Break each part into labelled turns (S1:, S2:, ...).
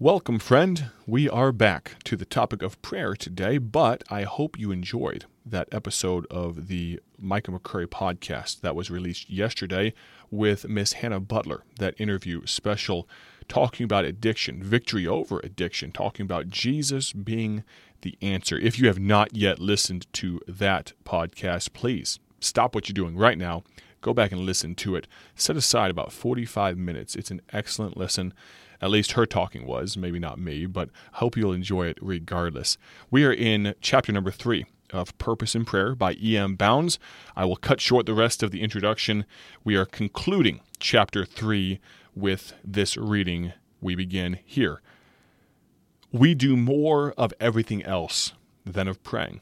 S1: Welcome, friend. We are back to the topic of prayer today, but I hope you enjoyed that episode of the Micah McCurry podcast that was released yesterday with Miss Hannah Butler. That interview special talking about addiction, victory over addiction, talking about Jesus being the answer. If you have not yet listened to that podcast, please stop what you're doing right now. Go back and listen to it. Set aside about 45 minutes. It's an excellent listen at least her talking was, maybe not me, but hope you'll enjoy it regardless. We are in chapter number three of Purpose in Prayer by E.M. Bounds. I will cut short the rest of the introduction. We are concluding chapter three with this reading. We begin here. We do more of everything else than of praying.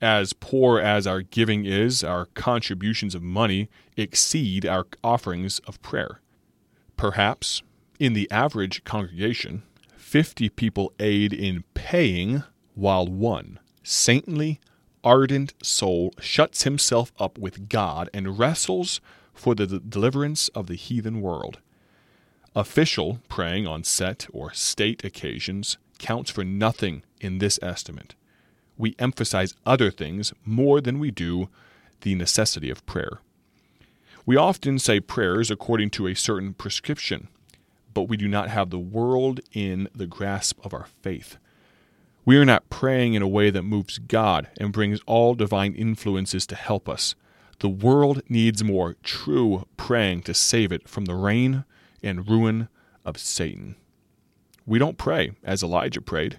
S1: As poor as our giving is, our contributions of money exceed our offerings of prayer. Perhaps in the average congregation, 50 people aid in paying, while one saintly, ardent soul shuts himself up with God and wrestles for the deliverance of the heathen world. Official praying on set or state occasions counts for nothing in this estimate. We emphasize other things more than we do the necessity of prayer. We often say prayers according to a certain prescription but we do not have the world in the grasp of our faith. We are not praying in a way that moves God and brings all divine influences to help us. The world needs more true praying to save it from the reign and ruin of Satan. We don't pray as Elijah prayed.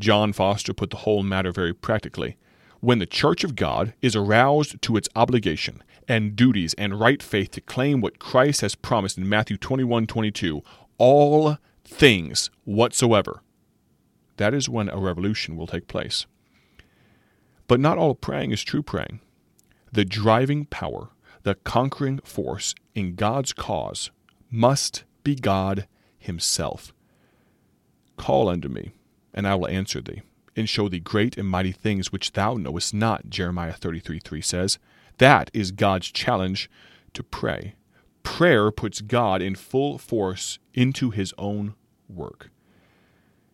S1: John Foster put the whole matter very practically. When the church of God is aroused to its obligation and duties and right faith to claim what Christ has promised in Matthew 21 22, all things whatsoever, that is when a revolution will take place. But not all praying is true praying. The driving power, the conquering force in God's cause must be God Himself. Call unto me, and I will answer thee, and show thee great and mighty things which thou knowest not, Jeremiah 33 3 says. That is God's challenge to pray. Prayer puts God in full force into his own work.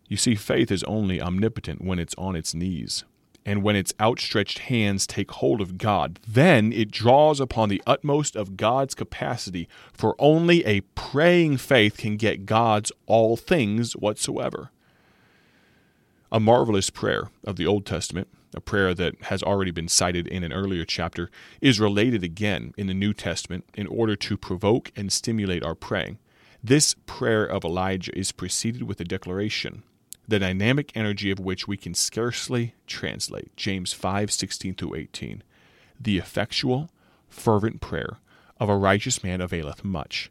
S1: You see, faith is only omnipotent when it's on its knees. And when its outstretched hands take hold of God, then it draws upon the utmost of God's capacity, for only a praying faith can get God's all things whatsoever. A marvelous prayer of the Old Testament a prayer that has already been cited in an earlier chapter, is related again in the New Testament in order to provoke and stimulate our praying. This prayer of Elijah is preceded with a declaration, the dynamic energy of which we can scarcely translate. James 5:16 through 18. The effectual, fervent prayer of a righteous man availeth much.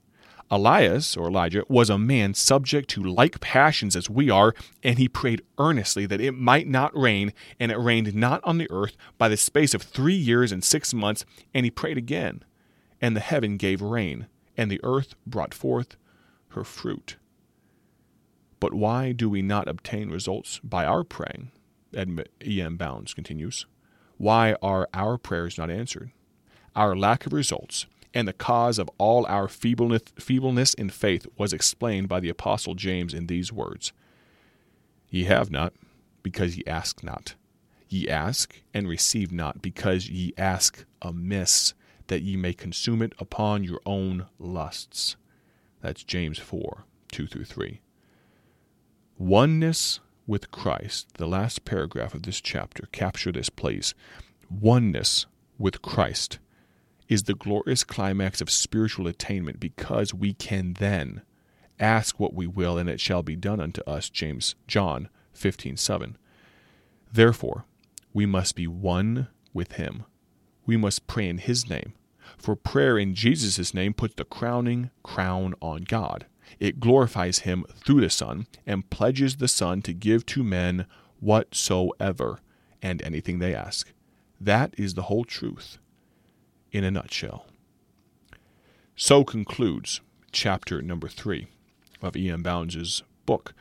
S1: Elias, or Elijah, was a man subject to like passions as we are, and he prayed earnestly that it might not rain, and it rained not on the earth by the space of three years and six months. And he prayed again, and the heaven gave rain, and the earth brought forth her fruit. But why do we not obtain results by our praying? E.M. Bounds continues. Why are our prayers not answered? Our lack of results and the cause of all our feebleness, feebleness in faith was explained by the Apostle James in these words Ye have not, because ye ask not. Ye ask and receive not, because ye ask amiss, that ye may consume it upon your own lusts. That's James 4 2 through 3. Oneness with Christ, the last paragraph of this chapter, capture this, please. Oneness with Christ is the glorious climax of spiritual attainment because we can then ask what we will and it shall be done unto us James John 15:7 Therefore we must be one with him. We must pray in his name for prayer in Jesus' name puts the crowning crown on God. It glorifies him through the Son and pledges the Son to give to men whatsoever and anything they ask. That is the whole truth in a nutshell. So concludes chapter number three of E.M. Bounds' book,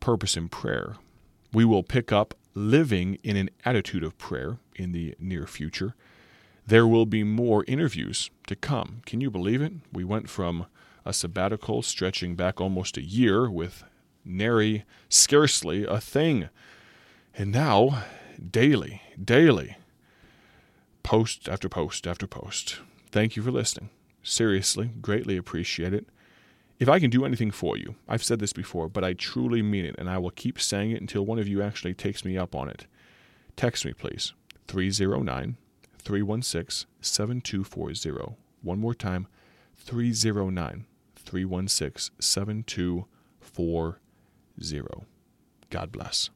S1: Purpose in Prayer. We will pick up living in an attitude of prayer in the near future. There will be more interviews to come. Can you believe it? We went from a sabbatical stretching back almost a year with nary, scarcely a thing. And now, daily, daily, post after post after post. Thank you for listening. Seriously, greatly appreciate it. If I can do anything for you, I've said this before, but I truly mean it, and I will keep saying it until one of you actually takes me up on it. Text me, please. 309 316 7240. One more time 309 316 7240. God bless.